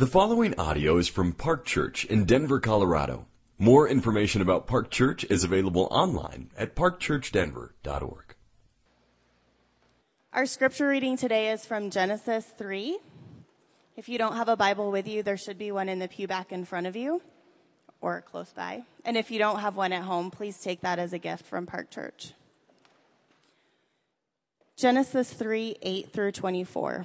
The following audio is from Park Church in Denver, Colorado. More information about Park Church is available online at parkchurchdenver.org. Our scripture reading today is from Genesis 3. If you don't have a Bible with you, there should be one in the pew back in front of you or close by. And if you don't have one at home, please take that as a gift from Park Church. Genesis 3 8 through 24.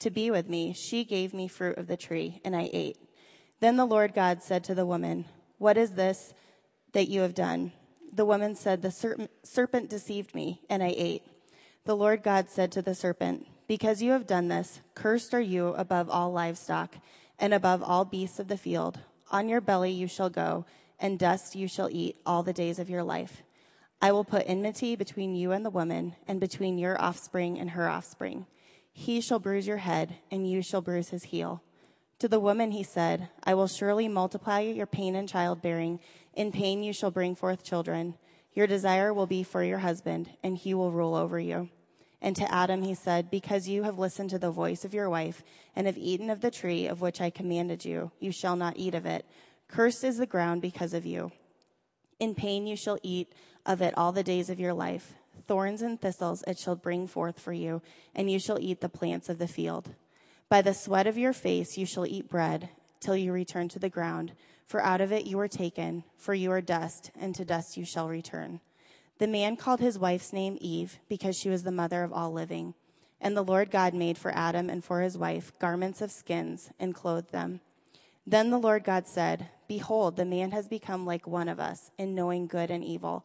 to be with me, she gave me fruit of the tree, and I ate. Then the Lord God said to the woman, What is this that you have done? The woman said, The serpent deceived me, and I ate. The Lord God said to the serpent, Because you have done this, cursed are you above all livestock, and above all beasts of the field. On your belly you shall go, and dust you shall eat all the days of your life. I will put enmity between you and the woman, and between your offspring and her offspring. He shall bruise your head, and you shall bruise his heel. To the woman he said, I will surely multiply your pain in childbearing. In pain you shall bring forth children. Your desire will be for your husband, and he will rule over you. And to Adam he said, Because you have listened to the voice of your wife, and have eaten of the tree of which I commanded you, you shall not eat of it. Cursed is the ground because of you. In pain you shall eat of it all the days of your life thorns and thistles it shall bring forth for you, and you shall eat the plants of the field. By the sweat of your face you shall eat bread till you return to the ground, for out of it you were taken, for you are dust, and to dust you shall return. The man called his wife's name Eve, because she was the mother of all living. And the Lord God made for Adam and for his wife garments of skins and clothed them. Then the Lord God said, Behold, the man has become like one of us in knowing good and evil.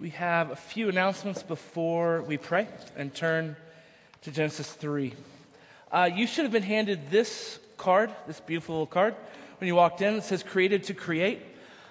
we have a few announcements before we pray and turn to Genesis 3. Uh, you should have been handed this card, this beautiful little card, when you walked in. It says Created to Create.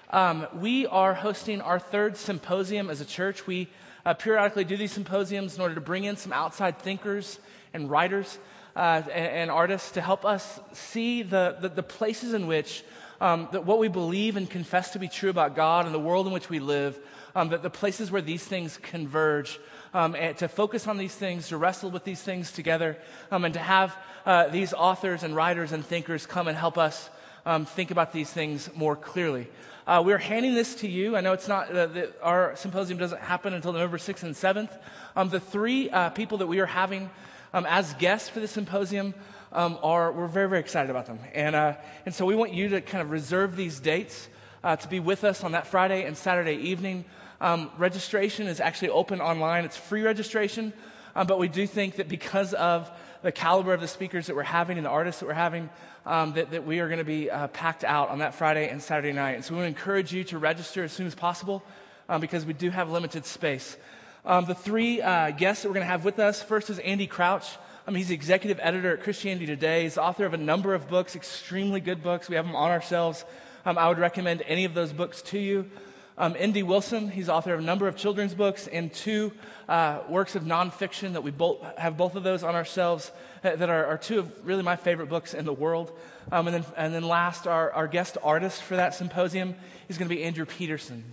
Um, we are hosting our third symposium as a church. We uh, periodically do these symposiums in order to bring in some outside thinkers and writers uh, and, and, artists to help us see the, the, the places in which um, that what we believe and confess to be true about God and the world in which we live um, the, the, places where these things converge, um, and to focus on these things, to wrestle with these things together, um, and to have uh, these authors and writers and thinkers come and help us um, think about these things more clearly. Uh, we're handing this to you. I know it's not, uh, the, our symposium doesn't happen until November 6th and 7th. Um, the three uh, people that we are having um, as guests for the symposium um, are, we're very, very excited about them. And, uh, and so we want you to kind of reserve these dates uh, to be with us on that Friday and Saturday evening. Um, registration is actually open online. It's free registration, um, but we do think that because of the caliber of the speakers that we're having and the artists that we're having, um, that, that, we are going to be uh, packed out on that Friday and Saturday night. And so we want to encourage you to register as soon as possible um, because we do have limited space. Um, the three uh, guests that we're going to have with us first is Andy Crouch. Um, he's the executive editor at Christianity Today. He's author of a number of books, extremely good books. We have them on ourselves. Um, I would recommend any of those books to you. Um, N.D. Wilson, he's author of a number of children's books and two uh, works of nonfiction that we both have both of those on ourselves uh, that are, are, two of really my favorite books in the world. Um, and, then, and then last, our, our guest artist for that symposium is going to be Andrew Peterson.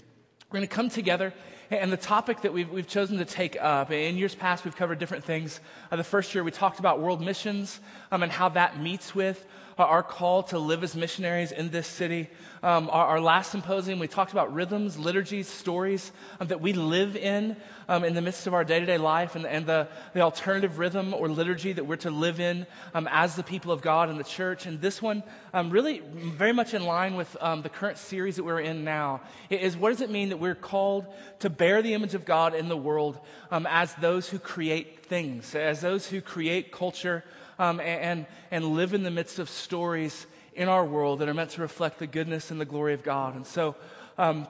We're going to come together And the topic that we've, we've chosen to take up, in years past, we've covered different things. Uh, the first year, we talked about world missions um, and how that meets with our call to live as missionaries in this city. Um, our, our, last symposium, we talked about rhythms, liturgies, stories um, that we live in um, in the midst of our day to day life and, and the, the alternative rhythm or liturgy that we're to live in um, as the people of God and the church. And this one, um, really very much in line with the current series that we're in now, is what does it mean that we're called to bear the image of God in the world as those who create things, as those who create culture um, and, and live in the midst of stories in our world that are meant to reflect the goodness and the glory of God. And so, um,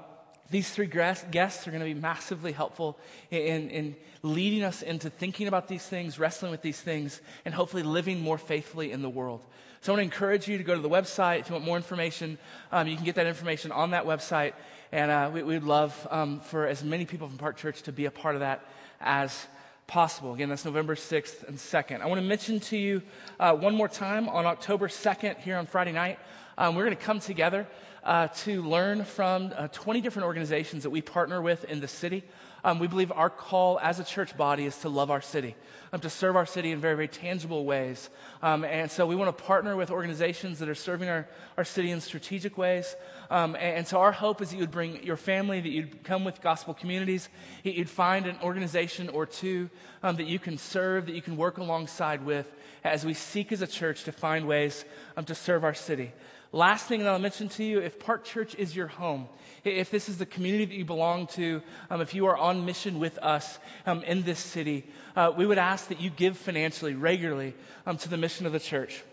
these three guests are going to be massively helpful in, in, leading us into thinking about these things, wrestling with these things, and hopefully living more faithfully in the world. So I want to encourage you to go to the website. If you want more information, um, you can get that information on that website. And uh, we, would love um, for as many people from Park Church to be a part of that as possible. Again, that's November 6th and 2nd. I want to mention to you uh, one more time on October 2nd here on Friday night, um, we're going to come together uh, to learn from uh, 20 different organizations that we partner with in the city. Um, we believe our call as a church body is to love our city, um, to serve our city in very, very tangible ways. Um, and so we want to partner with organizations that are serving our, our city in strategic ways. Um, and, and, so our hope is that you would bring your family, that you'd come with gospel communities, that you'd find an organization or two um, that you can serve, that you can work alongside with as we seek as a church to find ways um, to serve our city. Last thing that I'll mention to you if Park Church is your home, if this is the community that you belong to, um, if you are on mission with us um, in this city, uh, we would ask that you give financially, regularly, um, to the mission of the church.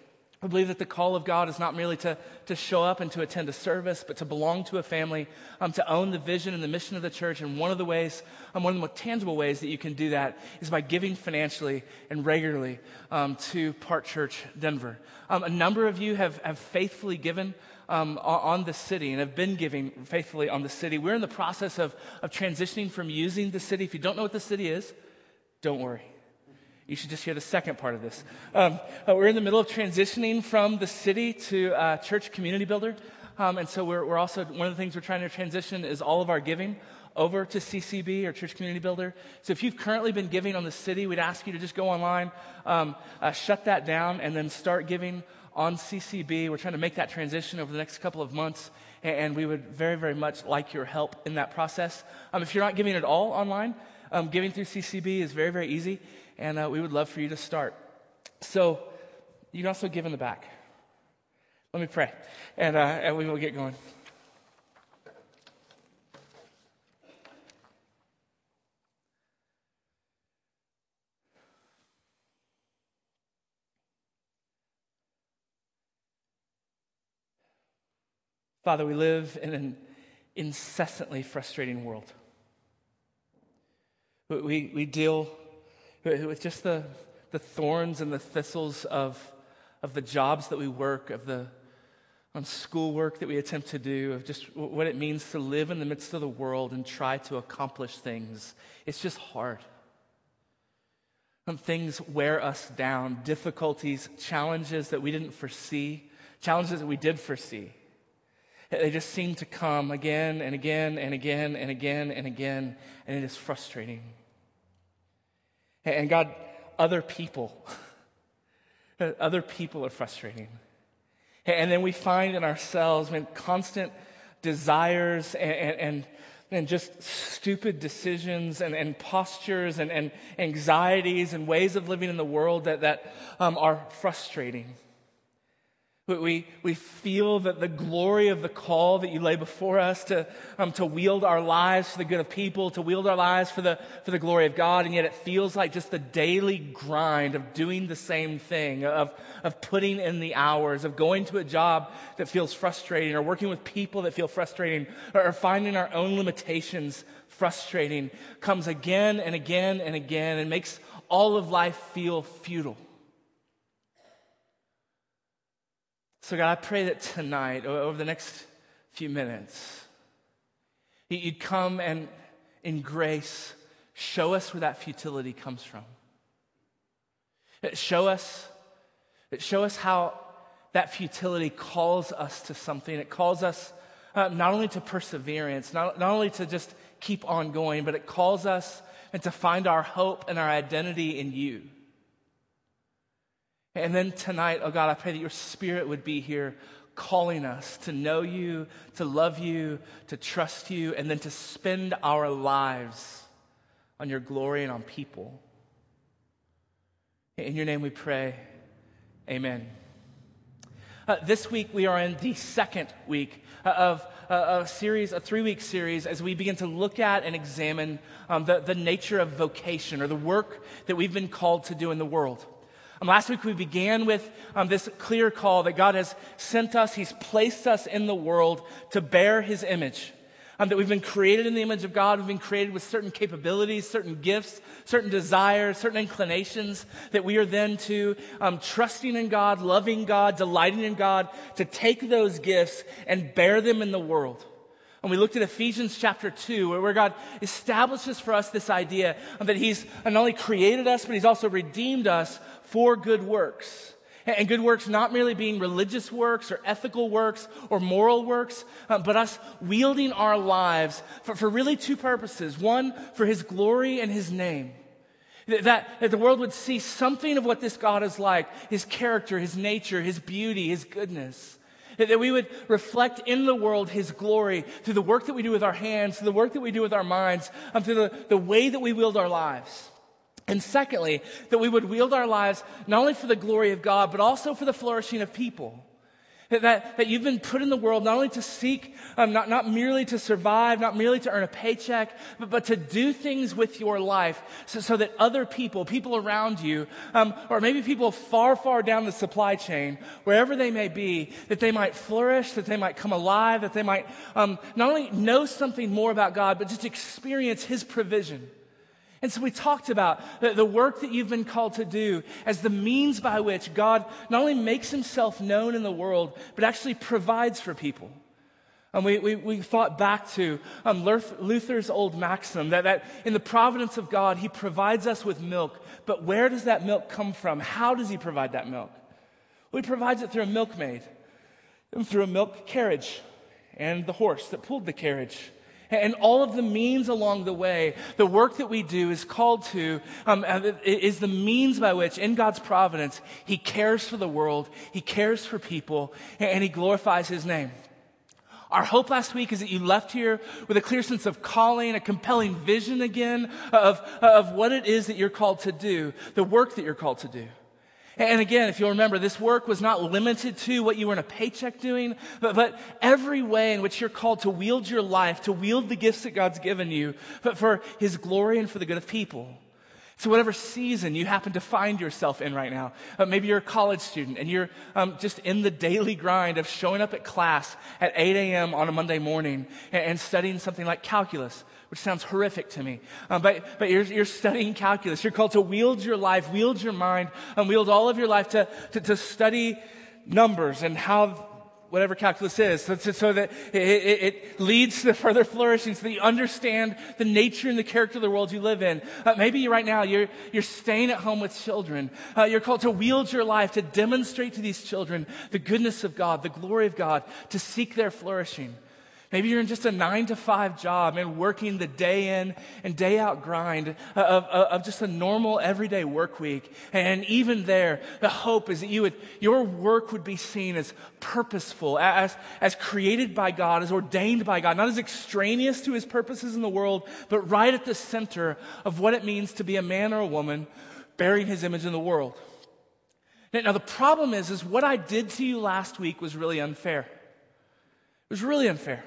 I believe that the call of God is not merely to, to show up and to attend a service, but to belong to a family, um, to own the vision and the mission of the church. And one of the ways, um, one of the more tangible ways that you can do that is by giving financially and regularly um, to Park Church Denver. Um, a number of you have, have faithfully given um, on the city and have been giving faithfully on the city. We're in the process of, of transitioning from using the city. If you don't know what the city is, don't worry. You should just hear the second part of this. Um, uh, we're in the middle of transitioning from the city to uh, church community builder. Um, and so we're, we're also, one of the things we're trying to transition is all of our giving over to CCB or Church Community Builder. So if you've currently been giving on the city, we'd ask you to just go online, um, uh, shut that down, and then start giving on CCB. We're trying to make that transition over the next couple of months, and, we would very, very much like your help in that process. Um, if you're not giving at all online, um, giving through CCB is very, very easy, and uh, we would love for you to start. So you can also give in the back. Let me pray, and, uh, and we will get going. Father, we live in an incessantly frustrating world. We, we deal with just the, the thorns and the thistles of, of the jobs that we work, of the on schoolwork that we attempt to do, of just what it means to live in the midst of the world and try to accomplish things. It's just hard. And things wear us down, difficulties, challenges that we didn't foresee, challenges that we did foresee. They just seem to come again and again and again and again and again, and it is frustrating. And God, other people, other people are frustrating. And then we find in ourselves when constant desires and, and, and just stupid decisions and, and postures and, and anxieties and ways of living in the world that, that um, are frustrating. We, we feel that the glory of the call that you lay before us to, um, to wield our lives for the good of people, to wield our lives for the, for the glory of God, and yet it feels like just the daily grind of doing the same thing, of, of putting in the hours, of going to a job that feels frustrating, or working with people that feel frustrating, or, or finding our own limitations frustrating, comes again and again and again and makes all of life feel futile. So, God, I pray that tonight, over the next few minutes, you'd come and in grace show us where that futility comes from. Show us, show us how that futility calls us to something. It calls us uh, not only to perseverance, not, not only to just keep on going, but it calls us and to find our hope and our identity in you. And then tonight, oh God, I pray that your spirit would be here calling us to know you, to love you, to trust you, and then to spend our lives on your glory and on people. In your name we pray. Amen. Uh, this week we are in the second week uh, of uh, a series, a three week series, as we begin to look at and examine um, the, the nature of vocation or the work that we've been called to do in the world. Um, last week we began with um, this clear call that God has sent us, He's placed us in the world to bear His image. Um, that we've been created in the image of God. We've been created with certain capabilities, certain gifts, certain desires, certain inclinations that we are then to um, trusting in God, loving God, delighting in God, to take those gifts and bear them in the world. And we looked at Ephesians chapter 2, where God establishes for us this idea that He's not only created us, but He's also redeemed us for good works. And good works not merely being religious works or ethical works or moral works, uh, but us wielding our lives for, for really two purposes. One, for His glory and His name. That, that the world would see something of what this God is like His character, His nature, His beauty, His goodness. That we would reflect in the world His glory through the work that we do with our hands, through the work that we do with our minds, um, through the, the way that we wield our lives. And secondly, that we would wield our lives not only for the glory of God, but also for the flourishing of people. That, that you've been put in the world not only to seek, um, not, not merely to survive, not merely to earn a paycheck, but, but to do things with your life so, so that other people, people around you, um, or maybe people far, far down the supply chain, wherever they may be, that they might flourish, that they might come alive, that they might um, not only know something more about God, but just experience His provision. And so we talked about the, work that you've been called to do as the means by which God not only makes himself known in the world, but actually provides for people. And we, we, we thought back to um, Luther's old maxim that, that in the providence of God, he provides us with milk. But where does that milk come from? How does he provide that milk? Well, he provides it through a milkmaid and through a milk carriage and the horse that pulled the carriage and all of the means along the way, the work that we do is called to, um, is the means by which, in God's providence, He cares for the world, He cares for people, and He glorifies His name. Our hope last week is that you left here with a clear sense of calling, a compelling vision again of, of what it is that you're called to do, the work that you're called to do. And again, if you'll remember, this work was not limited to what you were in a paycheck doing, but, but every way in which you're called to wield your life, to wield the gifts that God's given you, but for His glory and for the good of people. So, whatever season you happen to find yourself in right now, uh, maybe you're a college student and you're um, just in the daily grind of showing up at class at 8 a.m. on a Monday morning and, and studying something like calculus which sounds horrific to me. Um, but but you're, you're studying calculus. You're called to wield your life, wield your mind, and wield all of your life to, to, to study numbers and how whatever calculus is, so, so that it, it, it, leads to further flourishing, so that you understand the nature and the character of the world you live in. Uh, maybe right now you're, you're staying at home with children. Uh, you're called to wield your life to demonstrate to these children the goodness of God, the glory of God, to seek their flourishing. Maybe you're in just a nine to five job and working the day in and day out grind of, of, of, just a normal everyday work week. And even there, the hope is that you would, your work would be seen as purposeful, as, as created by God, as ordained by God, not as extraneous to his purposes in the world, but right at the center of what it means to be a man or a woman bearing his image in the world. Now, the problem is, is what I did to you last week was really unfair. It was really unfair.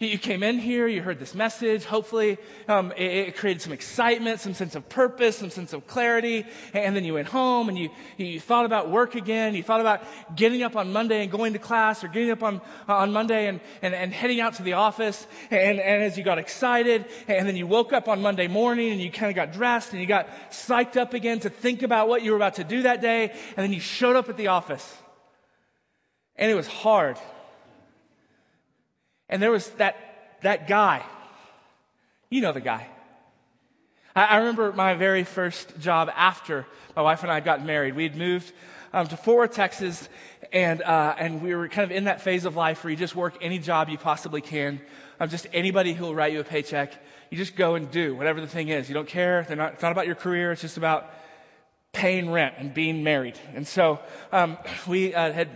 You came in here, you heard this message. Hopefully, um, it, it, created some excitement, some sense of purpose, some sense of clarity. And then you went home and you, you thought about work again. You thought about getting up on Monday and going to class or getting up on, on Monday and, and, and heading out to the office. And, and as you got excited, and then you woke up on Monday morning and you kind of got dressed and you got psyched up again to think about what you were about to do that day. And then you showed up at the office. And it was hard. And there was that, that guy. You know the guy. I, I remember my very first job after my wife and I got married. We had moved um, to Fort Worth, Texas, and, uh, and we were kind of in that phase of life where you just work any job you possibly can. Um, just anybody who will write you a paycheck. You just go and do whatever the thing is. You don't care. Not, it's not about your career. It's just about paying rent and being married. And so um, we uh, had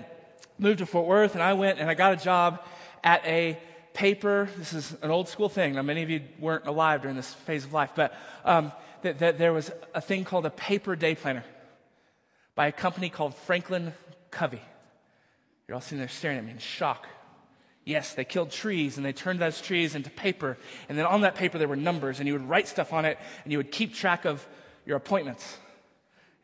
moved to Fort Worth, and I went and I got a job at a paper. This is an old school thing. Now, many of you weren't alive during this phase of life, but um, that, that there was a thing called a paper day planner by a company called Franklin Covey. You're all sitting there staring at me in shock. Yes, they killed trees and they turned those trees into paper. And then on that paper, there were numbers, and you would write stuff on it, and you would keep track of your appointments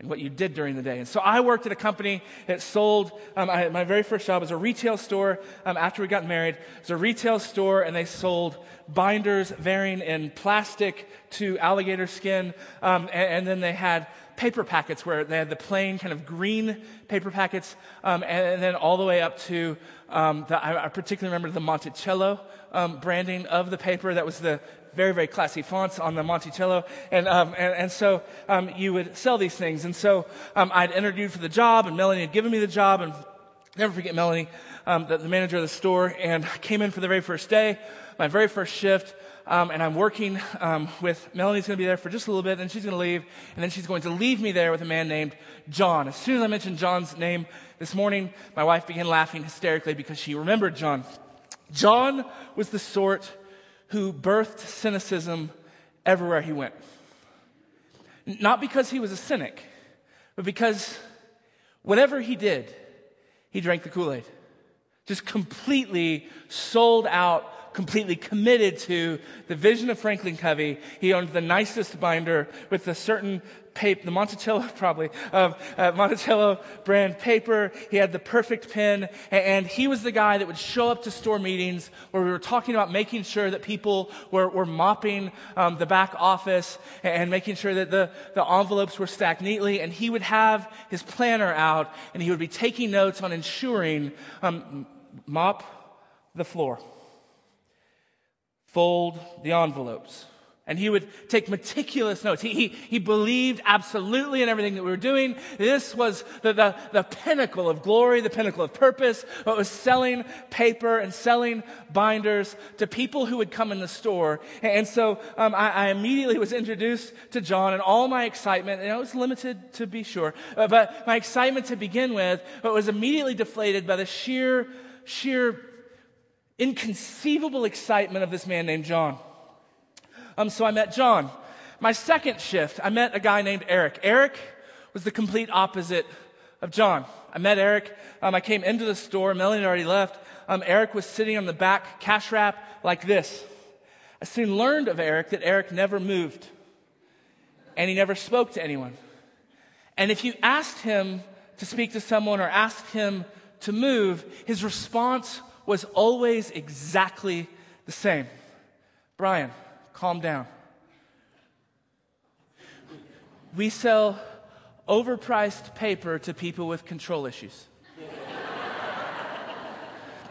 and what you did during the day. And so I worked at a company that sold, um, I, my very first job was a retail store um, after we got married. It was a retail store, and they sold binders varying in plastic to alligator skin. Um, and, and, then they had paper packets where they had the plain kind of green paper packets, um, and, and, then all the way up to um, the, I, I, particularly remember the Monticello um, branding of the paper. That was the very, very classy fonts on the Monticello. And, um, and, and, so um, you would sell these things. And so um, I'd interviewed for the job, and Melanie had given me the job. And never forget Melanie, um, the, the, manager of the store. And I came in for the very first day, my very first shift. Um, and I'm working um, with Melanie's going to be there for just a little bit, and she's going to leave, and then she's going to leave me there with a man named John. As soon as I mentioned John's name this morning, my wife began laughing hysterically because she remembered John. John was the sort who birthed cynicism everywhere he went. Not because he was a cynic, but because whatever he did, he drank the Kool Aid. Just completely sold out completely committed to the vision of Franklin Covey. He owned the nicest binder with a certain paper, the Monticello probably, of uh, Monticello brand paper. He had the perfect pen, and he was the guy that would show up to store meetings where we were talking about making sure that people were, were mopping um, the back office and making sure that the, the envelopes were stacked neatly. And he would have his planner out, and he would be taking notes on ensuring um, mop the floor fold the envelopes. And he would take meticulous notes. He, he, he believed absolutely in everything that we were doing. This was the, the, the pinnacle of glory, the pinnacle of purpose. What was selling paper and selling binders to people who would come in the store. And so um, I, I, immediately was introduced to John, and all my excitement, and it was limited to be sure, uh, but my excitement to begin with was immediately deflated by the sheer, sheer inconceivable excitement of this man named John. Um, so I met John. My second shift, I met a guy named Eric. Eric was the complete opposite of John. I met Eric. Um, I came into the store. Melanie had already left. Um, Eric was sitting on the back cash wrap like this. I soon learned of Eric that Eric never moved and he never spoke to anyone. And if you asked him to speak to someone or asked him to move, his response was always exactly the same. Brian, calm down. We sell overpriced paper to people with control issues.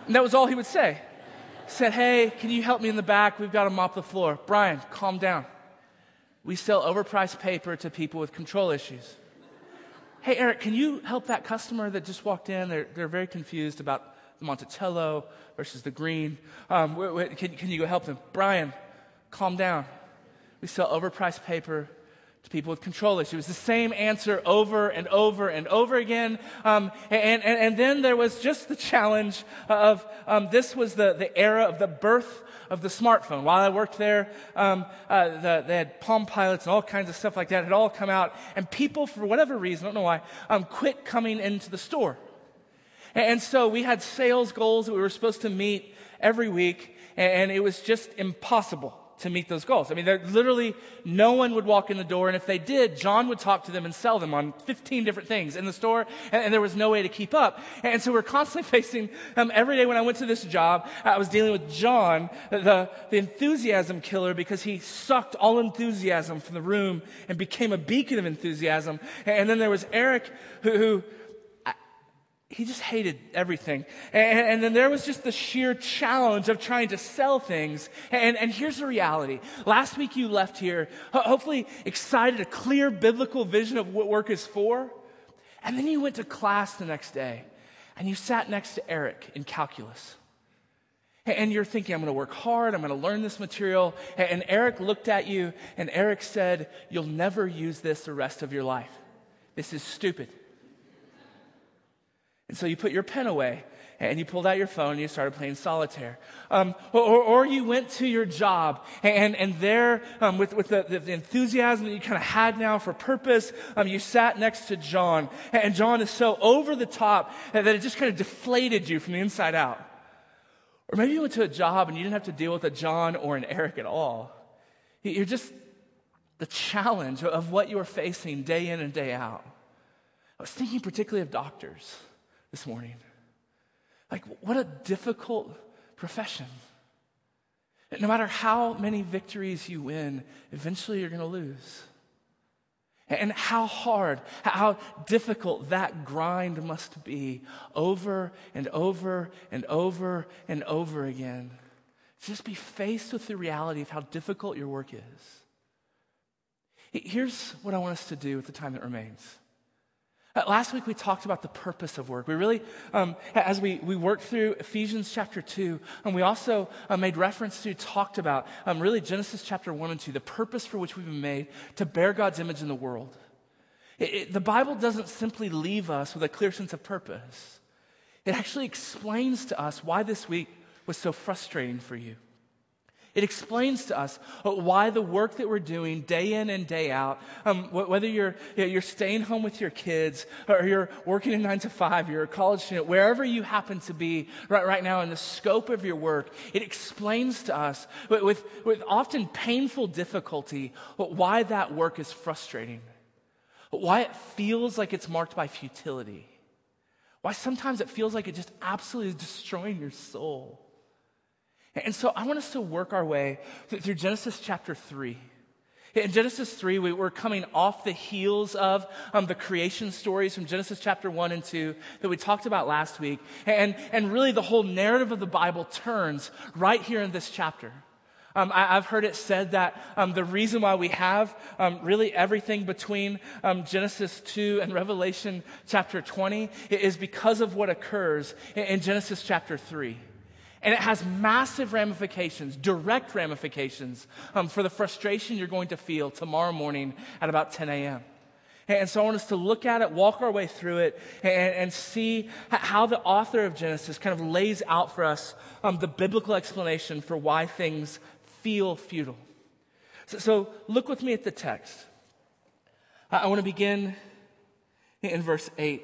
and that was all he would say. Said, Hey, can you help me in the back? We've got to mop the floor. Brian, calm down. We sell overpriced paper to people with control issues. Hey, Eric, can you help that customer that just walked in? They're, they're very confused about the Monticello versus the green. Um, wait, wait, can, can you go help them? Brian, calm down. We sell overpriced paper to people with control issues. It was the same answer over and over and over again. Um, and, and, and, then there was just the challenge of um, this was the, the era of the birth of the smartphone. While I worked there, um, uh, the, they had Palm Pilots and all kinds of stuff like that had all come out. And people, for whatever reason, I don't know why, um, quit coming into the store. And so we had sales goals that we were supposed to meet every week, and it was just impossible to meet those goals. I mean, literally no one would walk in the door, and if they did, John would talk to them and sell them on 15 different things in the store, and, and there was no way to keep up. And so we're constantly facing, um, every day when I went to this job, I was dealing with John, the, the enthusiasm killer, because he sucked all enthusiasm from the room and became a beacon of enthusiasm. And then there was Eric, who, who he just hated everything. And, and, then there was just the sheer challenge of trying to sell things. And, and here's the reality. Last week you left here, hopefully excited, a clear biblical vision of what work is for. And then you went to class the next day and you sat next to Eric in calculus. And you're thinking, I'm going to work hard, I'm going to learn this material. And Eric looked at you and Eric said, You'll never use this the rest of your life. This is stupid. And so you put your pen away and you pulled out your phone and you started playing solitaire. Um, or, or, you went to your job and, and there, um, with, with the, the, enthusiasm that you kind of had now for purpose, um, you sat next to John. And John is so over the top that it just kind of deflated you from the inside out. Or maybe you went to a job and you didn't have to deal with a John or an Eric at all. You're just the challenge of what you are facing day in and day out. I was thinking particularly of doctors this morning. Like, what a difficult profession. No matter how many victories you win, eventually you're going to lose. And how hard, how difficult that grind must be over and over and over and over again. Just be faced with the reality of how difficult your work is. Here's what I want us to do with the time that remains. Last week we talked about the purpose of work. We really, um, as we, we worked through Ephesians chapter 2, and we also uh, made reference to, talked about um, really Genesis chapter 1 and 2, the purpose for which we've been made to bear God's image in the world. It, it, the Bible doesn't simply leave us with a clear sense of purpose, it actually explains to us why this week was so frustrating for you. It explains to us why the work that we're doing day in and day out, um, whether you're, you're staying home with your kids or you're working a nine to five, you're a college student, wherever you happen to be right, right now in the scope of your work, it explains to us with, with often painful difficulty why that work is frustrating, why it feels like it's marked by futility, why sometimes it feels like it just absolutely is destroying your soul. And so I want us to work our way through Genesis chapter 3. In Genesis 3, we, are coming off the heels of um, the creation stories from Genesis chapter 1 and 2 that we talked about last week. And, and really, the whole narrative of the Bible turns right here in this chapter. Um, I, have heard it said that um, the reason why we have um, really everything between um, Genesis 2 and Revelation chapter 20 is because of what occurs in, in Genesis chapter 3. And it has massive ramifications, direct ramifications um, for the frustration you're going to feel tomorrow morning at about 10 a.m. And so I want us to look at it, walk our way through it, and, and see how the author of Genesis kind of lays out for us um, the biblical explanation for why things feel futile. So, so look with me at the text. I, I want to begin in verse 8.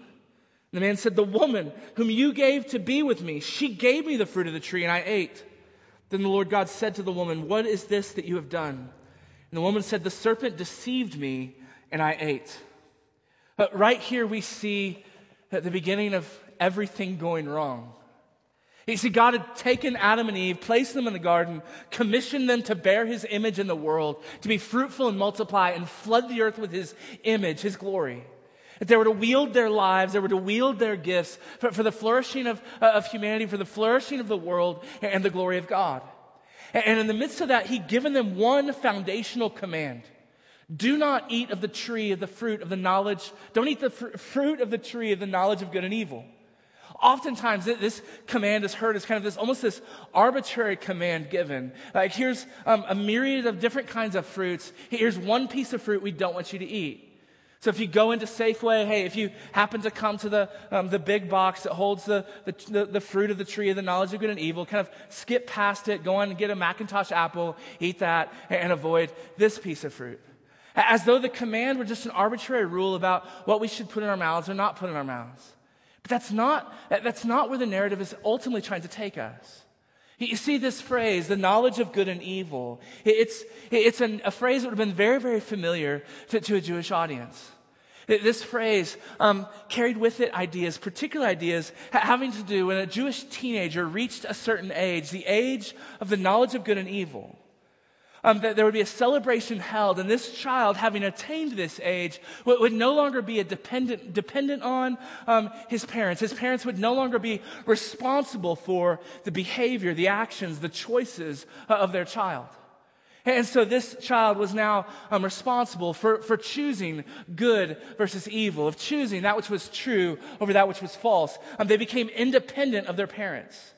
The man said, The woman whom you gave to be with me, she gave me the fruit of the tree, and I ate. Then the Lord God said to the woman, What is this that you have done? And the woman said, The serpent deceived me, and I ate. But right here we see at the beginning of everything going wrong. You see, God had taken Adam and Eve, placed them in the garden, commissioned them to bear his image in the world, to be fruitful and multiply and flood the earth with his image, his glory. That they were to wield their lives, they were to wield their gifts for, for the flourishing of, uh, of humanity, for the flourishing of the world, and the glory of God. And, and in the midst of that, He'd given them one foundational command. Do not eat of the tree of the fruit of the knowledge, don't eat the fr- fruit of the tree of the knowledge of good and evil. Oftentimes, this command is heard as kind of this almost this arbitrary command given. Like, here's um, a myriad of different kinds of fruits. Here's one piece of fruit we don't want you to eat. So if you go into Safeway, hey, if you happen to come to the, um, the big box that holds the, the, the, fruit of the tree of the knowledge of good and evil, kind of skip past it, go on and get a McIntosh apple, eat that, and avoid this piece of fruit. As though the command were just an arbitrary rule about what we should put in our mouths or not put in our mouths. But that's not, that's not where the narrative is ultimately trying to take us. You see this phrase, the knowledge of good and evil. It's, it's an, a phrase that would have been very, very familiar to, to a Jewish audience. This phrase um, carried with it ideas, particular ideas having to do when a Jewish teenager reached a certain age, the age of the knowledge of good and evil. Um, that there would be a celebration held, and this child, having attained this age, would, would no longer be a dependent, dependent on um, his parents. His parents would no longer be responsible for the behavior, the actions, the choices uh, of their child. And so this child was now um, responsible for, for choosing good versus evil, of choosing that which was true over that which was false. Um, they became independent of their parents.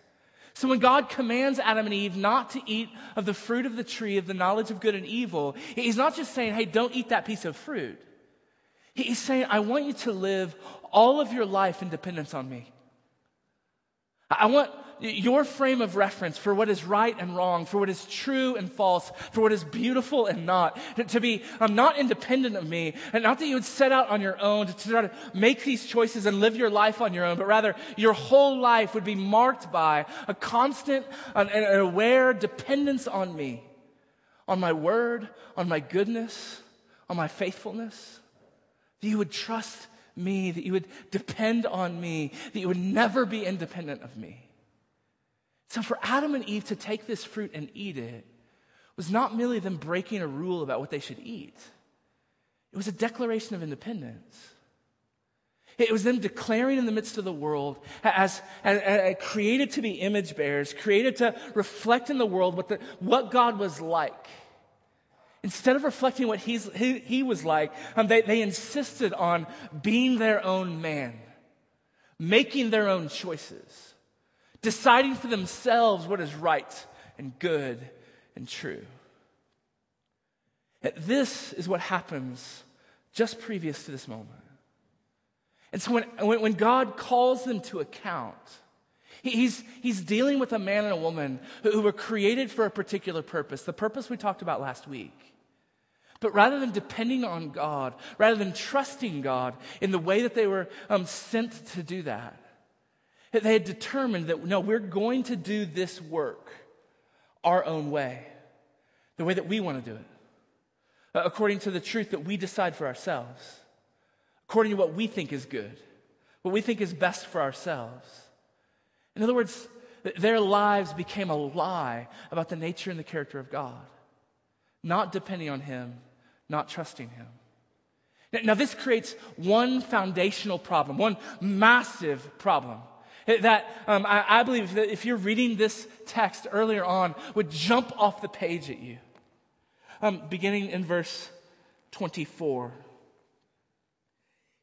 So when God commands Adam and Eve not to eat of the fruit of the tree of the knowledge of good and evil, he's not just saying, hey, don't eat that piece of fruit. He's saying, I want you to live all of your life in dependence on me. I want your frame of reference for what is right and wrong, for what is true and false, for what is beautiful and not, to, be um, not independent of me, and not that you would set out on your own to, to try to make these choices and live your life on your own, but rather your whole life would be marked by a constant and an aware dependence on me, on my word, on my goodness, on my faithfulness. That you would trust me, that you would depend on me, that you would never be independent of me. So for Adam and Eve to take this fruit and eat it was not merely them breaking a rule about what they should eat, it was a declaration of independence. It was them declaring in the midst of the world as, as, as, created to be image bearers, created to reflect in the world what, the, what God was like. Instead of reflecting what he, he was like, um, they, they insisted on being their own man, making their own choices deciding for themselves what is right and good and true. This is what happens just previous to this moment. And so when, when God calls them to account, he's, he's dealing with a man and a woman who were created for a particular purpose, the purpose we talked about last week. But rather than depending on God, rather than trusting God in the way that they were um, sent to do that, they had determined that, no, we're going to do this work our own way, the way that we want to do it, uh, according to the truth that we decide for ourselves, according to what we think is good, what we think is best for ourselves. In other words, their lives became a lie about the nature and the character of God, not depending on Him, not trusting Him. Now, this creates one foundational problem, one massive problem that um, I, I believe that if you're reading this text earlier on, would jump off the page at you. Um, beginning in verse 24.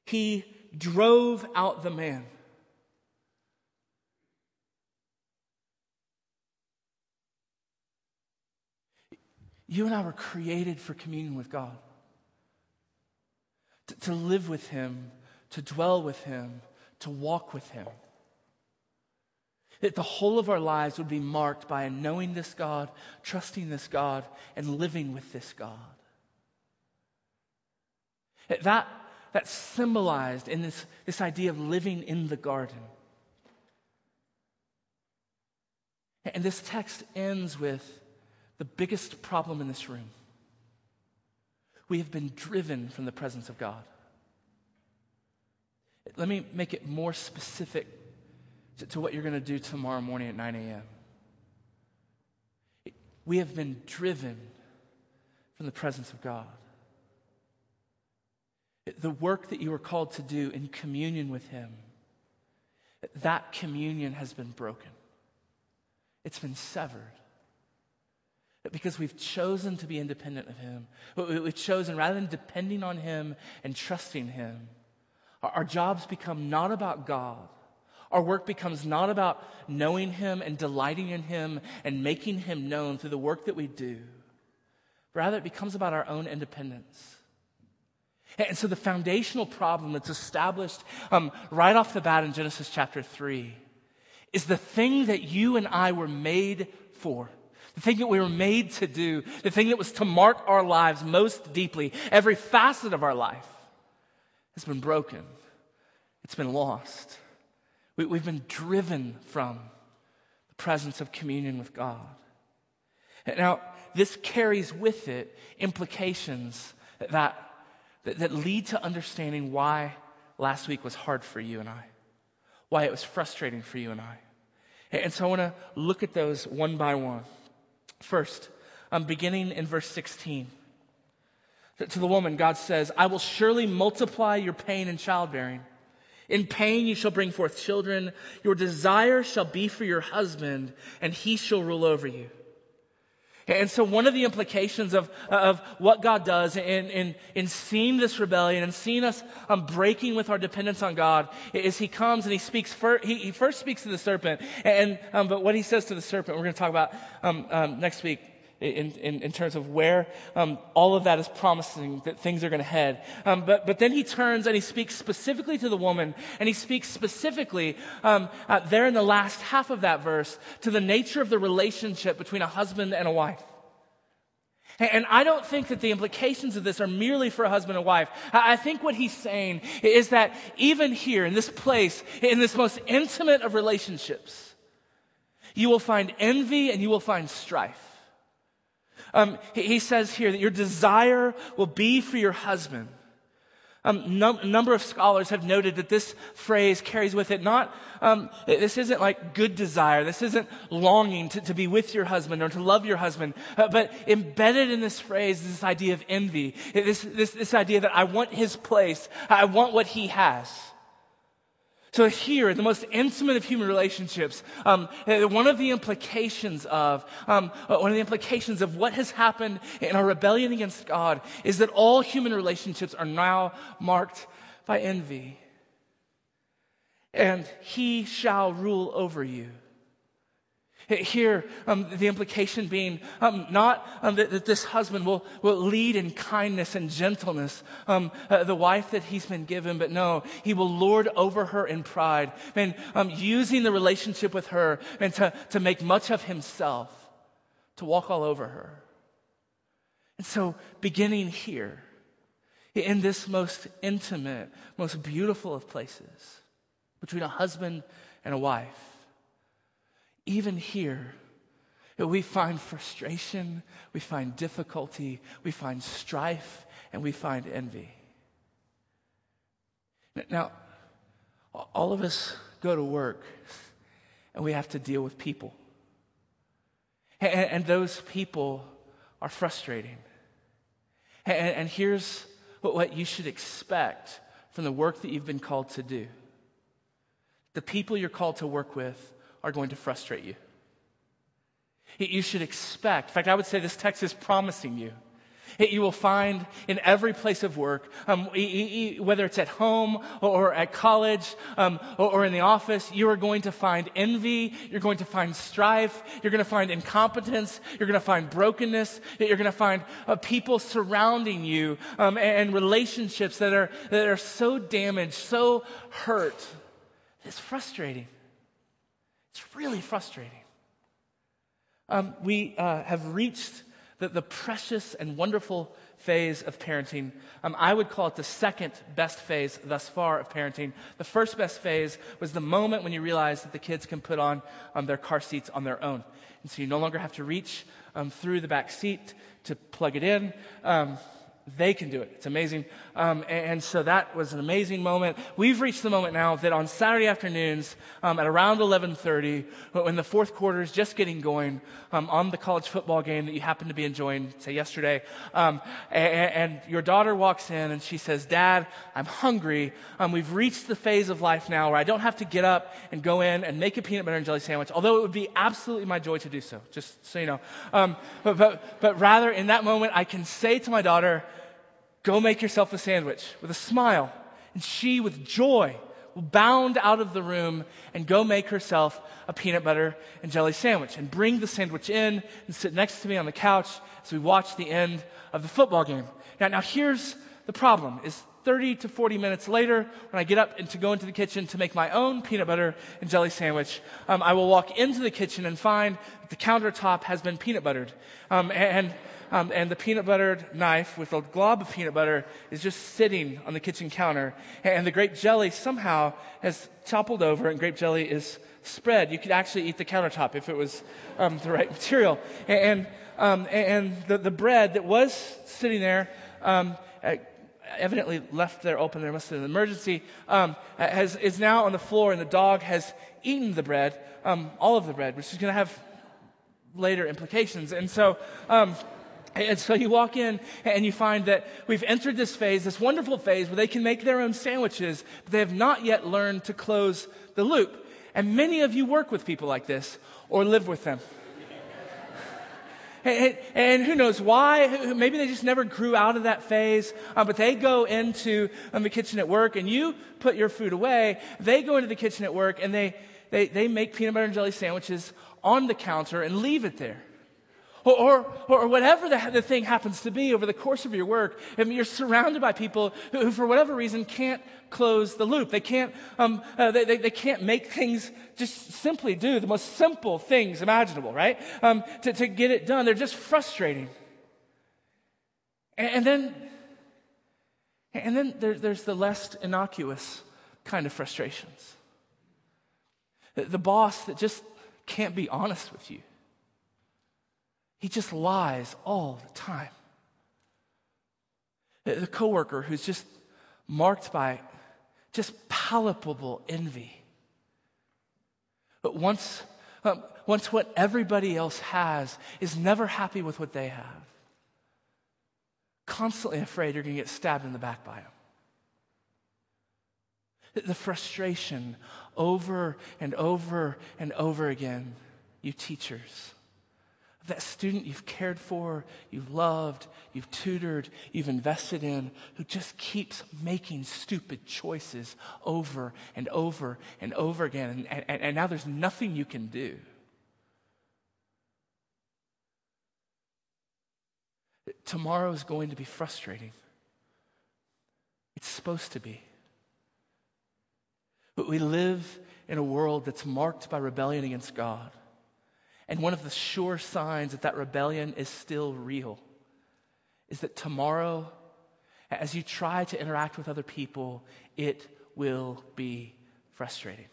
He drove out the man. You and I were created for communion with God, to, to live with Him, to dwell with Him, to walk with Him. That the whole of our lives would be marked by knowing this God, trusting this God, and living with this God. That, that's symbolized in this, this idea of living in the garden. And this text ends with the biggest problem in this room. We have been driven from the presence of God. Let me make it more specific to, to what you're going to do tomorrow morning at 9 a.m. We have been driven from the presence of God. The work that you are called to do in communion with Him, that communion has been broken. It's been severed. Because we've chosen to be independent of Him. We've chosen, rather than depending on Him and trusting Him, our jobs become not about God, our work becomes not about knowing Him and delighting in Him and making Him known through the work that we do. Rather, it becomes about our own independence. And so, the foundational problem that's established um, right off the bat in Genesis chapter 3 is the thing that you and I were made for. The thing that we were made to do, the thing that was to mark our lives most deeply, every facet of our life has been broken. It's been lost. We, have been driven from the presence of communion with God. Now, this carries with it implications that, that, that lead to understanding why last week was hard for you and I, why it was frustrating for you and I. And so I want to look at those one by one. First, um, beginning in verse 16. To the woman, God says, I will surely multiply your pain in childbearing. In pain you shall bring forth children. Your desire shall be for your husband, and he shall rule over you. And so one of the implications of, of what God does in, in, in seeing this rebellion and seeing us um, breaking with our dependence on God is he comes and he speaks, fir- he, he first speaks to the serpent. And, um, but what he says to the serpent, we're going to talk about um, um next week in, in, in, terms of where um, all of that is promising that things are going to head. Um, but, but then he turns and he speaks specifically to the woman, and he speaks specifically um, uh, there in the last half of that verse to the nature of the relationship between a husband and a wife. And I don't think that the implications of this are merely for a husband and wife. I think what he's saying is that even here, in this place, in this most intimate of relationships, you will find envy and you will find strife. Um, he says here that your desire will be for your husband. Um, a number of scholars have noted that this phrase carries with it not, um, this isn't like good desire. This isn't longing to, to be with your husband or to love your husband. Uh, but embedded in this phrase is this idea of envy. This, this, this idea that I want his place. I want what he has. So, here, the most intimate of human relationships, um, uh, one of the implications of um, uh, one of the implications of what has happened in our rebellion against God is that all human relationships are now marked by envy. And he shall rule over you. Here, um, the implication being um, not um, that, that, this husband will, will lead in kindness and gentleness um, uh, the wife that he's been given, but no, he will lord over her in pride and um, using the relationship with her and to, to make much of himself, to walk all over her. And so, beginning here, in this most intimate, most beautiful of places, between a husband and a wife, even here, we find frustration, we find difficulty, we find strife, and we find envy. Now, all of us go to work and we have to deal with people. And, those people are frustrating. And, here's what you should expect from the work that you've been called to do. The people you're called to work with are going to frustrate you. You should expect, in fact, I would say this text is promising you. That you will find in every place of work, um, whether it's at home or at college um, or in the office, you are going to find envy. You're going to find strife. You're going to find incompetence. You're going to find brokenness. You're going to find uh, people surrounding you um, and relationships that are, that are so damaged, so hurt. It's frustrating. It's really frustrating. Um, we uh, have reached the, the, precious and wonderful phase of parenting. Um, I would call it the second best phase thus far of parenting. The first best phase was the moment when you realize that the kids can put on um, their car seats on their own. And so you no longer have to reach um, through the back seat to plug it in. They can do it. It's amazing. Um, and, and, so that was an amazing moment. We've reached the moment now that on Saturday afternoons um, at around 11:30, when the fourth quarter is just getting going, um, on the college football game that you happen to be enjoying, say yesterday, um, and, and, your daughter walks in and she says, "Dad, I'm hungry. Um, we've reached the phase of life now where I don't have to get up and go in and make a peanut butter and jelly sandwich, although it would be absolutely my joy to do so. Just so you know, um, but, but but rather in that moment, I can say to my daughter." Go make yourself a sandwich with a smile. And she, with joy, will bound out of the room and go make herself a peanut butter and jelly sandwich and bring the sandwich in and sit next to me on the couch as we watch the end of the football game. Now, now here's the problem is 30 to 40 minutes later, when I get up and to go into the kitchen to make my own peanut butter and jelly sandwich, um, I will walk into the kitchen and find that the countertop has been peanut buttered. Um, and um, and the peanut buttered knife with a glob of peanut butter is just sitting on the kitchen counter. And the grape jelly somehow has toppled over, and grape jelly is spread. You could actually eat the countertop if it was um, the right material. And, um, and the, the bread that was sitting there um, evidently left there open. There must have been an emergency. Um, has, is now on the floor, and the dog has eaten the bread, um, all of the bread, which is going to have later implications. And so, um, and so you walk in and you find that we've entered this phase, this wonderful phase where they can make their own sandwiches, but they have not yet learned to close the loop. And many of you work with people like this or live with them. And, and, who knows why? Maybe they just never grew out of that phase. Um, but they go into um, the kitchen at work and you put your food away. They go into the kitchen at work and they, they, they make peanut butter and jelly sandwiches on the counter and leave it there. Or, or, or whatever the, the, thing happens to be over the course of your work, I mean, you're surrounded by people who, who, for whatever reason, can't close the loop. They can't, um, uh, they, they, they, can't make things just simply do the most simple things imaginable, right? Um, to, to get it done. They're just frustrating. And, and then, and then there, there's the less innocuous kind of frustrations. The, the boss that just can't be honest with you. He just lies all the time. The coworker who's just marked by just palpable envy. But once, um, once what everybody else has is never happy with what they have, constantly afraid you're going to get stabbed in the back by them. The frustration over and over and over again, you teachers that student you've cared for, you've loved, you've tutored, you've invested in, who just keeps making stupid choices over and over and over again. And, and, and now there's nothing you can do. Tomorrow is going to be frustrating. It's supposed to be. But we live in a world that's marked by rebellion against God. And one of the sure signs that that rebellion is still real is that tomorrow, as you try to interact with other people, it will be frustrating.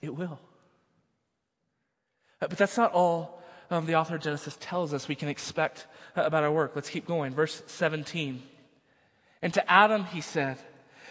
It will. Uh, but that's not all um, the author of Genesis tells us we can expect uh, about our work. Let's keep going. Verse 17. And to Adam he said,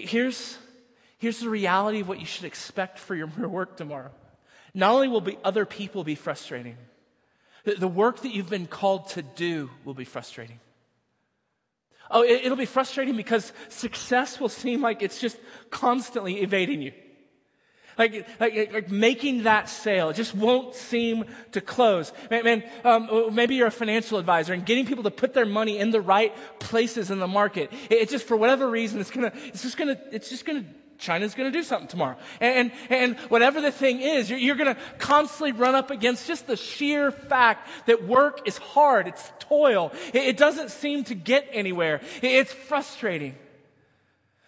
Here's, here's the reality of what you should expect for your, work tomorrow. Not only will be other people be frustrating, the work that you've been called to do will be frustrating. Oh, it'll be frustrating because success will seem like it's just constantly evading you. Like, like, like making that sale, it just won't seem to close. Man, man um, maybe you're a financial advisor and getting people to put their money in the right places in the market. It, it just, for whatever reason, it's gonna, it's just gonna, it's just gonna, China's gonna do something tomorrow. And, and, and whatever the thing is, you're, you're gonna constantly run up against just the sheer fact that work is hard. It's toil. It, it doesn't seem to get anywhere. It, it's frustrating.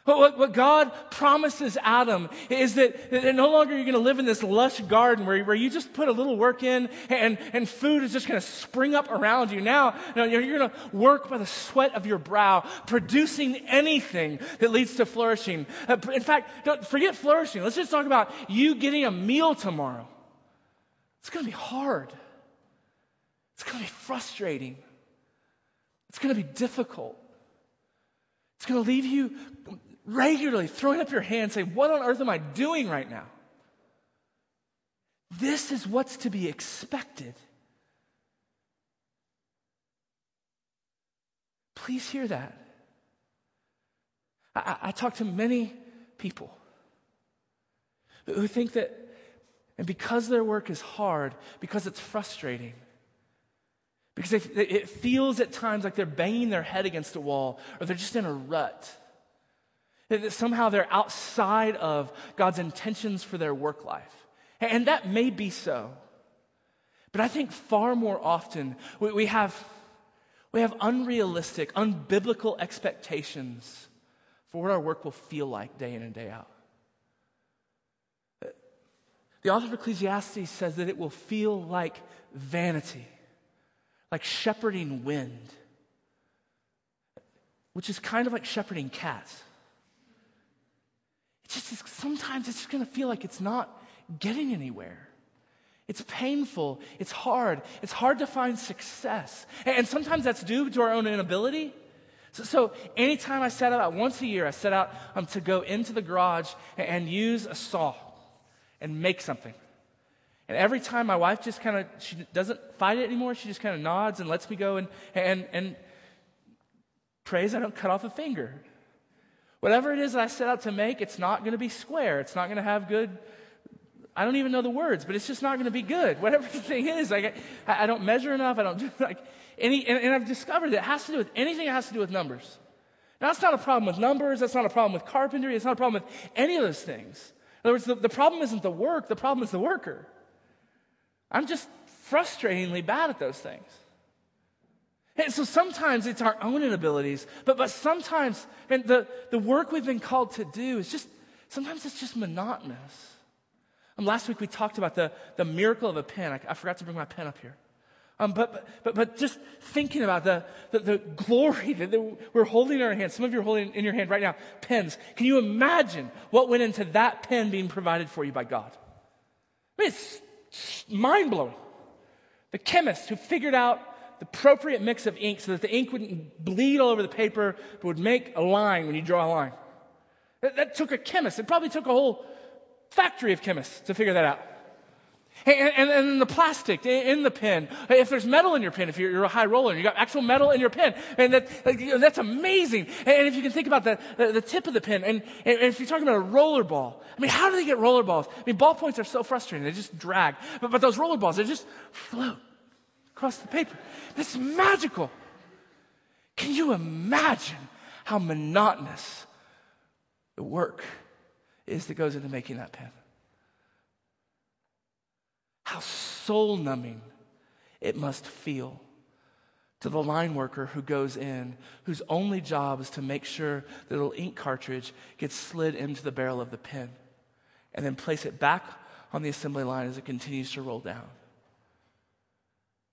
What, what God promises Adam is that, that no longer you're going to live in this lush garden where, where you just put a little work in and, and food is just going to spring up around you. Now, you're, you're going to work by the sweat of your brow, producing anything that leads to flourishing. Uh, in fact, don't forget flourishing. Let's just talk about you getting a meal tomorrow. It's going to be hard. It's going to be frustrating. It's going to be difficult. It's going to leave you regularly throwing up your hand saying, What on earth am I doing right now? This is what's to be expected. Please hear that. I, I talk to many people who think that, and because their work is hard, because it's frustrating, because it feels at times like they're banging their head against a wall or they're just in a rut that somehow they're outside of God's intentions for their work life. And that may be so. But I think far more often we have, We have unrealistic, unbiblical expectations for what our work will feel like day in and day out. The author of Ecclesiastes says that it will feel like vanity, like shepherding wind, which is kind of like shepherding cats. It just sometimes it's just going to feel like it's not getting anywhere. It's painful. It's hard. It's hard to find success. And sometimes that's due to our own inability. So, so anytime I set out, once a year, I set out um, to go into the garage and, and use a saw and make something. And every time my wife just kind of, she doesn't fight it anymore. She just kind of nods and lets me go and, and, and prays I don't cut off a finger. Whatever it is that I set out to make, it's not going to be square. It's not going to have good I don't even know the words, but it's just not going to be good. Whatever the thing is, like I, I don't measure enough. I don't do like any, and, and, I've discovered that it has to do with anything that has to do with numbers. Now, that's not a problem with numbers. That's not a problem with carpentry. It's not a problem with any of those things. In other words, the, the problem isn't the work. The problem is the worker. I'm just frustratingly bad at those things. And so sometimes it's our own inabilities, but, but sometimes, and the, the work we've been called to do is just, sometimes it's just monotonous. Um, last week we talked about the, the miracle of a pen. I, I forgot to bring my pen up here. Um, but, but, but just thinking about the, the, the glory that the, we're holding in our hands. Some of you are holding in your hand right now pens. Can you imagine what went into that pen being provided for you by God? I mean, it's mind blowing. The chemist who figured out the appropriate mix of ink so that the ink wouldn't bleed all over the paper, but would make a line when you draw a line. That, that took a chemist. It probably took a whole factory of chemists to figure that out. And, and, and, the plastic in the pen. If there's metal in your pen, if you're, you're a high roller and you got actual metal in your pen, and that, like, you know, that's amazing. And if you can think about the, the, the tip of the pen, and, and, if you're talking about a roller ball, I mean, how do they get roller balls? I mean, ballpoints are so frustrating. They just drag. But, but those roller balls, they just float across the paper. It's magical. Can you imagine how monotonous the work is that goes into making that pen. How soul numbing it must feel to the line worker who goes in, whose only job is to make sure the little ink cartridge gets slid into the barrel of the pen and then place it back on the assembly line as it continues to roll down.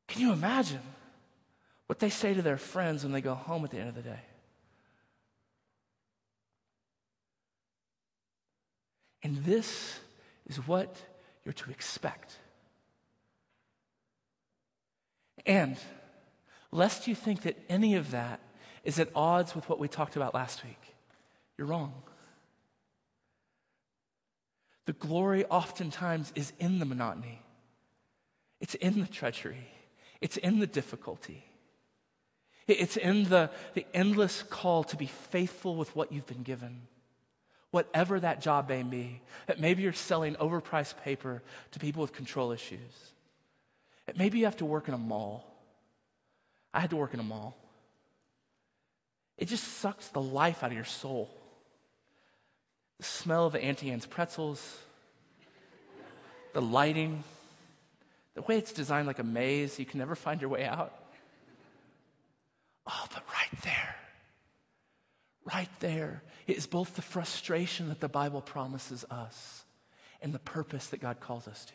Can you imagine what they say to their friends when they go home at the end of the day? And this is what you're to expect. And lest you think that any of that is at odds with what we talked about last week, you're wrong. The glory oftentimes is in the monotony, it's in the treachery, it's in the difficulty. It's in the, the endless call to be faithful with what you've been given whatever that job may be. That maybe you're selling overpriced paper to people with control issues. That maybe you have to work in a mall. I had to work in a mall. It just sucks the life out of your soul. The smell of Auntie Anne's pretzels, the lighting, the way it's designed like a maze, you can never find your way out. Oh, but right there, right there is both the frustration that the Bible promises us and the purpose that God calls us to.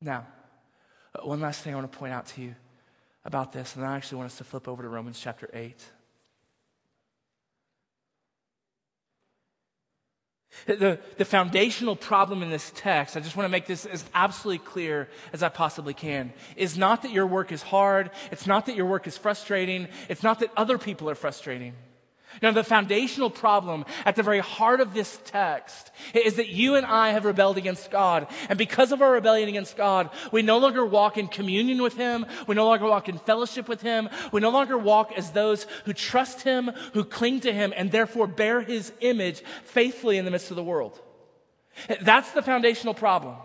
Now, uh, one last thing I want to point out to you about this, and I actually want us to flip over to Romans chapter 8. The, the foundational problem in this text, I just want to make this as absolutely clear as I possibly can, is not that your work is hard. It's not that your work is frustrating. It's not that other people are frustrating. Now, the foundational problem at the very heart of this text is that you and I have rebelled against God. And because of our rebellion against God, we no longer walk in communion with Him. We no longer walk in fellowship with Him. We no longer walk as those who trust Him, who cling to Him, and therefore bear His image faithfully in the midst of the world. That's the foundational problem.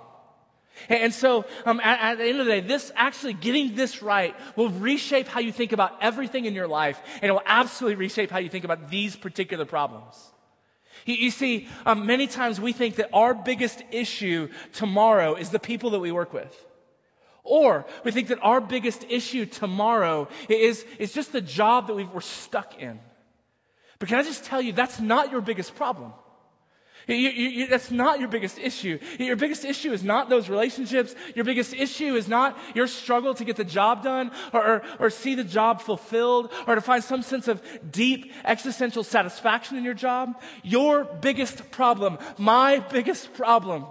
And so, um, at, at, the end of the day, this actually getting this right will reshape how you think about everything in your life, and it will absolutely reshape how you think about these particular problems. You, you see, um, many times we think that our biggest issue tomorrow is the people that we work with. Or we think that our biggest issue tomorrow is, is just the job that we we're stuck in. But can I just tell you, that's not your biggest problem. You, you, that's not your biggest issue. Your biggest issue is not those relationships. Your biggest issue is not your struggle to get the job done or, or, or see the job fulfilled or to find some sense of deep existential satisfaction in your job. Your biggest problem, my biggest problem,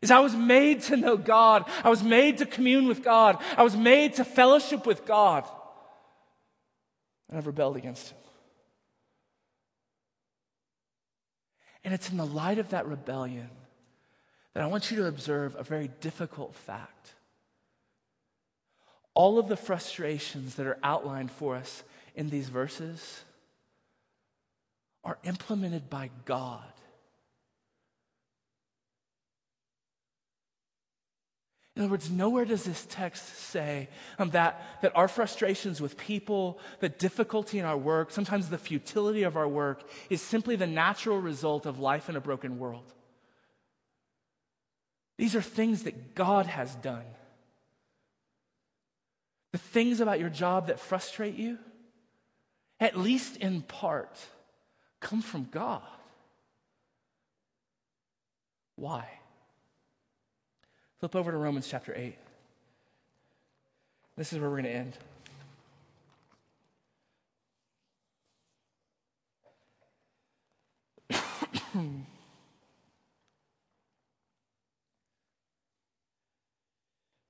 is I was made to know God. I was made to commune with God. I was made to fellowship with God. And I've rebelled against Him. And it's in the light of that rebellion that I want you to observe a very difficult fact. All of the frustrations that are outlined for us in these verses are implemented by God. In other words, nowhere does this text say um, that, that our frustrations with people, the difficulty in our work, sometimes the futility of our work, is simply the natural result of life in a broken world. These are things that God has done. The things about your job that frustrate you, at least in part, come from God. Why? Flip over to Romans chapter 8. This is where we're going to end.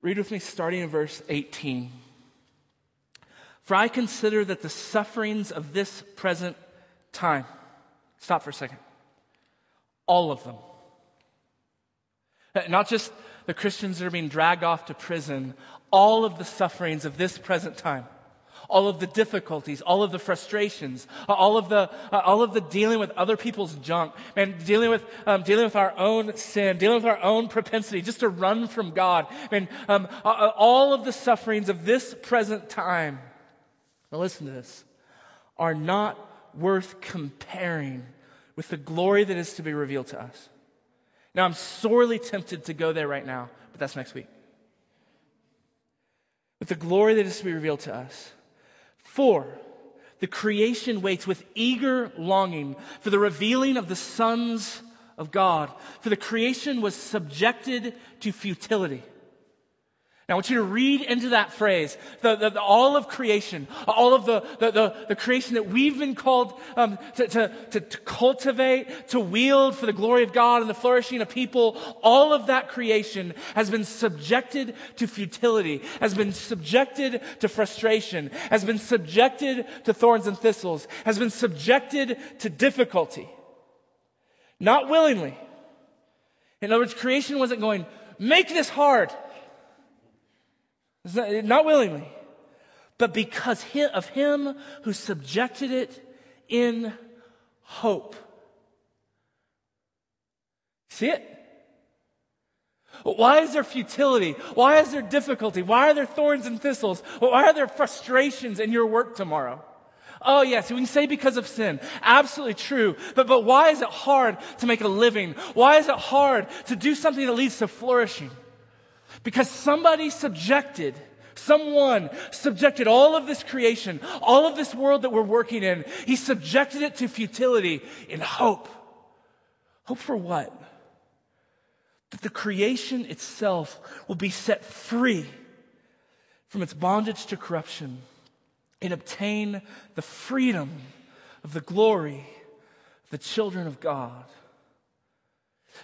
Read with me starting in verse 18. For I consider that the sufferings of this present time, stop for a second, all of them, not just the Christians that are being dragged off to prison, all of the sufferings of this present time, all of the difficulties, all of the frustrations, all of the, uh, all of the dealing with other people's junk, man, dealing with, um, dealing with our own sin, dealing with our own propensity just to run from God, man, um, all of the sufferings of this present time, now listen to this, are not worth comparing with the glory that is to be revealed to us. Now, I'm sorely tempted to go there right now, but that's next week. With the glory that is to be revealed to us. For the creation waits with eager longing for the revealing of the sons of God. For the creation was subjected to futility now, I want you to read into that phrase the, the, the all of creation, all of the, the, the, creation that we've been called um, to, to, to, to cultivate, to wield for the glory of God and the flourishing of people. All of that creation has been subjected to futility, has been subjected to frustration, has been subjected to thorns and thistles, has been subjected to difficulty. Not willingly. In other words, creation wasn't going, make this hard. Not willingly, but because of him who subjected it in hope. See it? Why is there futility? Why is there difficulty? Why are there thorns and thistles? Why are there frustrations in your work tomorrow? Oh, yes, we can say because of sin. Absolutely true. But, but why is it hard to make a living? Why is it hard to do something that leads to flourishing? Because somebody subjected, someone subjected all of this creation, all of this world that we're working in, he subjected it to futility in hope. Hope for what? That the creation itself will be set free from its bondage to corruption and obtain the freedom of the glory of the children of God.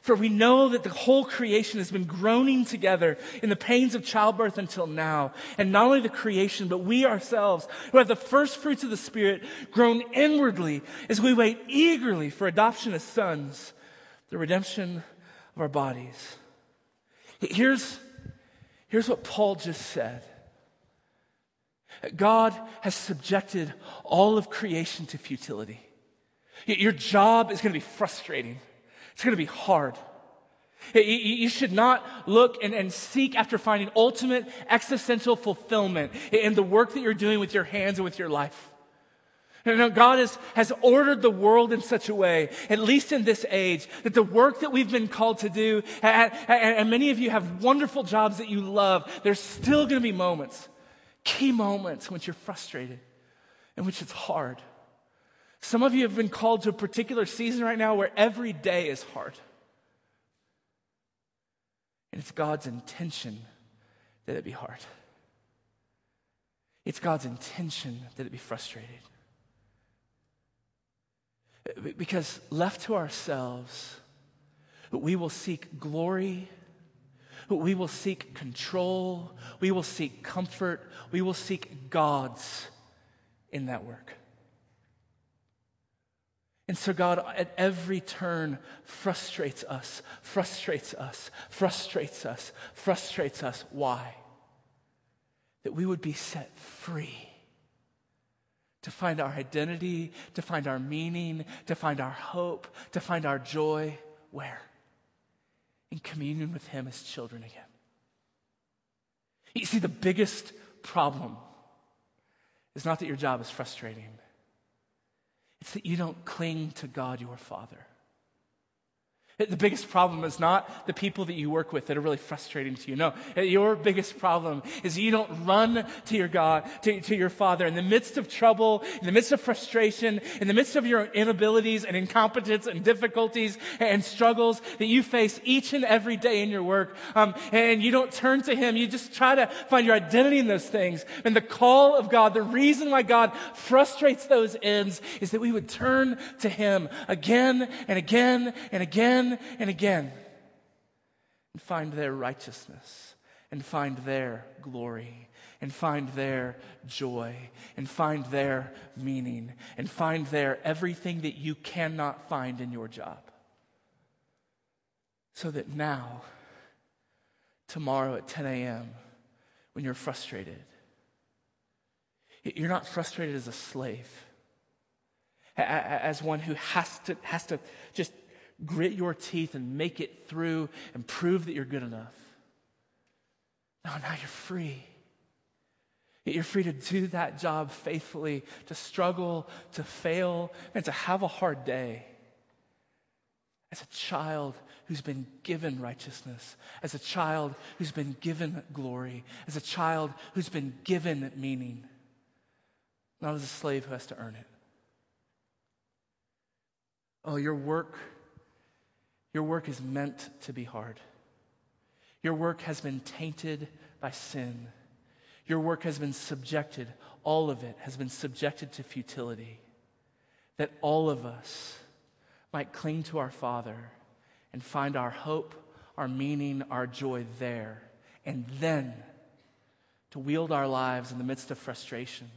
For we know that the whole creation has been groaning together in the pains of childbirth until now. And not only the creation, but we ourselves, who have the first fruits of the Spirit, groan inwardly as we wait eagerly for adoption as sons, the redemption of our bodies. Here's, here's what Paul just said God has subjected all of creation to futility. Your job is going to be frustrating. It's going to be hard. You should not look and, and, seek after finding ultimate existential fulfillment in the work that you're doing with your hands and with your life. No, God has, ordered the world in such a way, at least in this age, that the work that we've been called to do, and, and many of you have wonderful jobs that you love, there's still going to be moments, key moments, when you're frustrated, in which it's hard. Some of you have been called to a particular season right now where every day is hard. And it's God's intention that it be hard. It's God's intention that it be frustrated. Because left to ourselves, we will seek glory, we will seek control, we will seek comfort, we will seek God's in that work. And so, God, at every turn, frustrates us, frustrates us, frustrates us, frustrates us. Why? That we would be set free to find our identity, to find our meaning, to find our hope, to find our joy. Where? In communion with Him as children again. You see, the biggest problem is not that your job is frustrating, it's that you don't cling to God, your Father. The biggest problem is not the people that you work with that are really frustrating to you. No, your biggest problem is you don't run to your God, to, to, your Father in the midst of trouble, in the midst of frustration, in the midst of your inabilities and incompetence and difficulties and struggles that you face each and every day in your work. Um, and you don't turn to Him. You just try to find your identity in those things. And the call of God, the reason why God frustrates those ends is that we would turn to Him again and again and again again and again and find their righteousness and find their glory and find their joy and find their meaning and find their everything that you cannot find in your job. So that now, tomorrow at 10 a.m., when you're frustrated, you're not frustrated as a slave, as one who has to, has to just grit your teeth and make it through and prove that you're good enough. No, now you're free. You're free to do that job faithfully, to struggle, to fail, and to have a hard day. As a child who's been given righteousness, as a child who's been given glory, as a child who's been given meaning, not as a slave who has to earn it. Oh, your work your work is meant to be hard. Your work has been tainted by sin. Your work has been subjected, all of it has been subjected to futility. That all of us might cling to our Father and find our hope, our meaning, our joy there. And then to wield our lives in the midst of frustration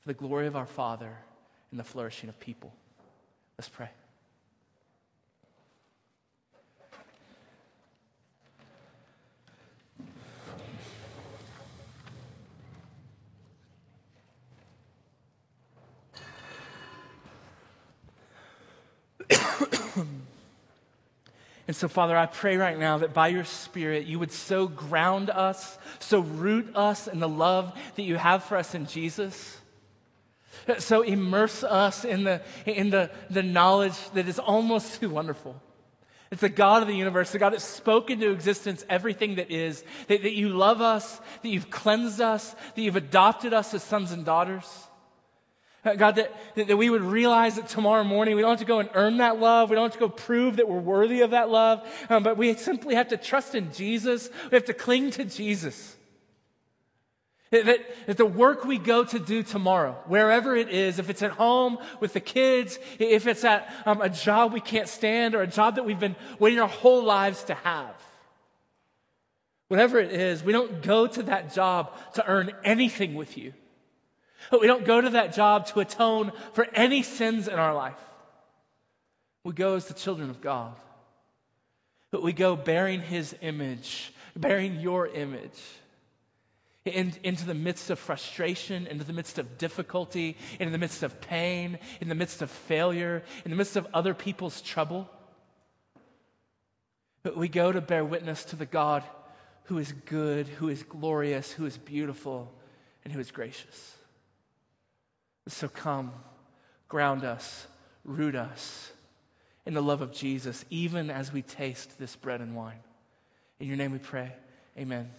for the glory of our Father and the flourishing of people. Let's pray. And so, Father, I pray right now that by your Spirit, you would so ground us, so root us in the love that you have for us in Jesus. So immerse us in the, in the, the knowledge that is almost too wonderful. It's the God of the universe, the God that spoke into existence everything that is, that, that you love us, that you've cleansed us, that you've adopted us as sons and daughters. Uh, God, that, that we would realize that tomorrow morning we don't have to go and earn that love. We don't have to go prove that we're worthy of that love. Um, but we simply have to trust in Jesus. We have to cling to Jesus. That, that, the work we go to do tomorrow, wherever it is, if it's at home with the kids, if it's at um, a job we can't stand or a job that we've been waiting our whole lives to have, whatever it is, we don't go to that job to earn anything with you. But we don't go to that job to atone for any sins in our life. We go as the children of God. But we go bearing His image, bearing your image. In, into the midst of frustration, into the midst of difficulty, in the midst of pain, in the midst of failure, in the midst of other people's trouble. But we go to bear witness to the God who is good, who is glorious, who is beautiful, and who is gracious. So come, ground us, root us in the love of Jesus, even as we taste this bread and wine. In your name we pray. Amen.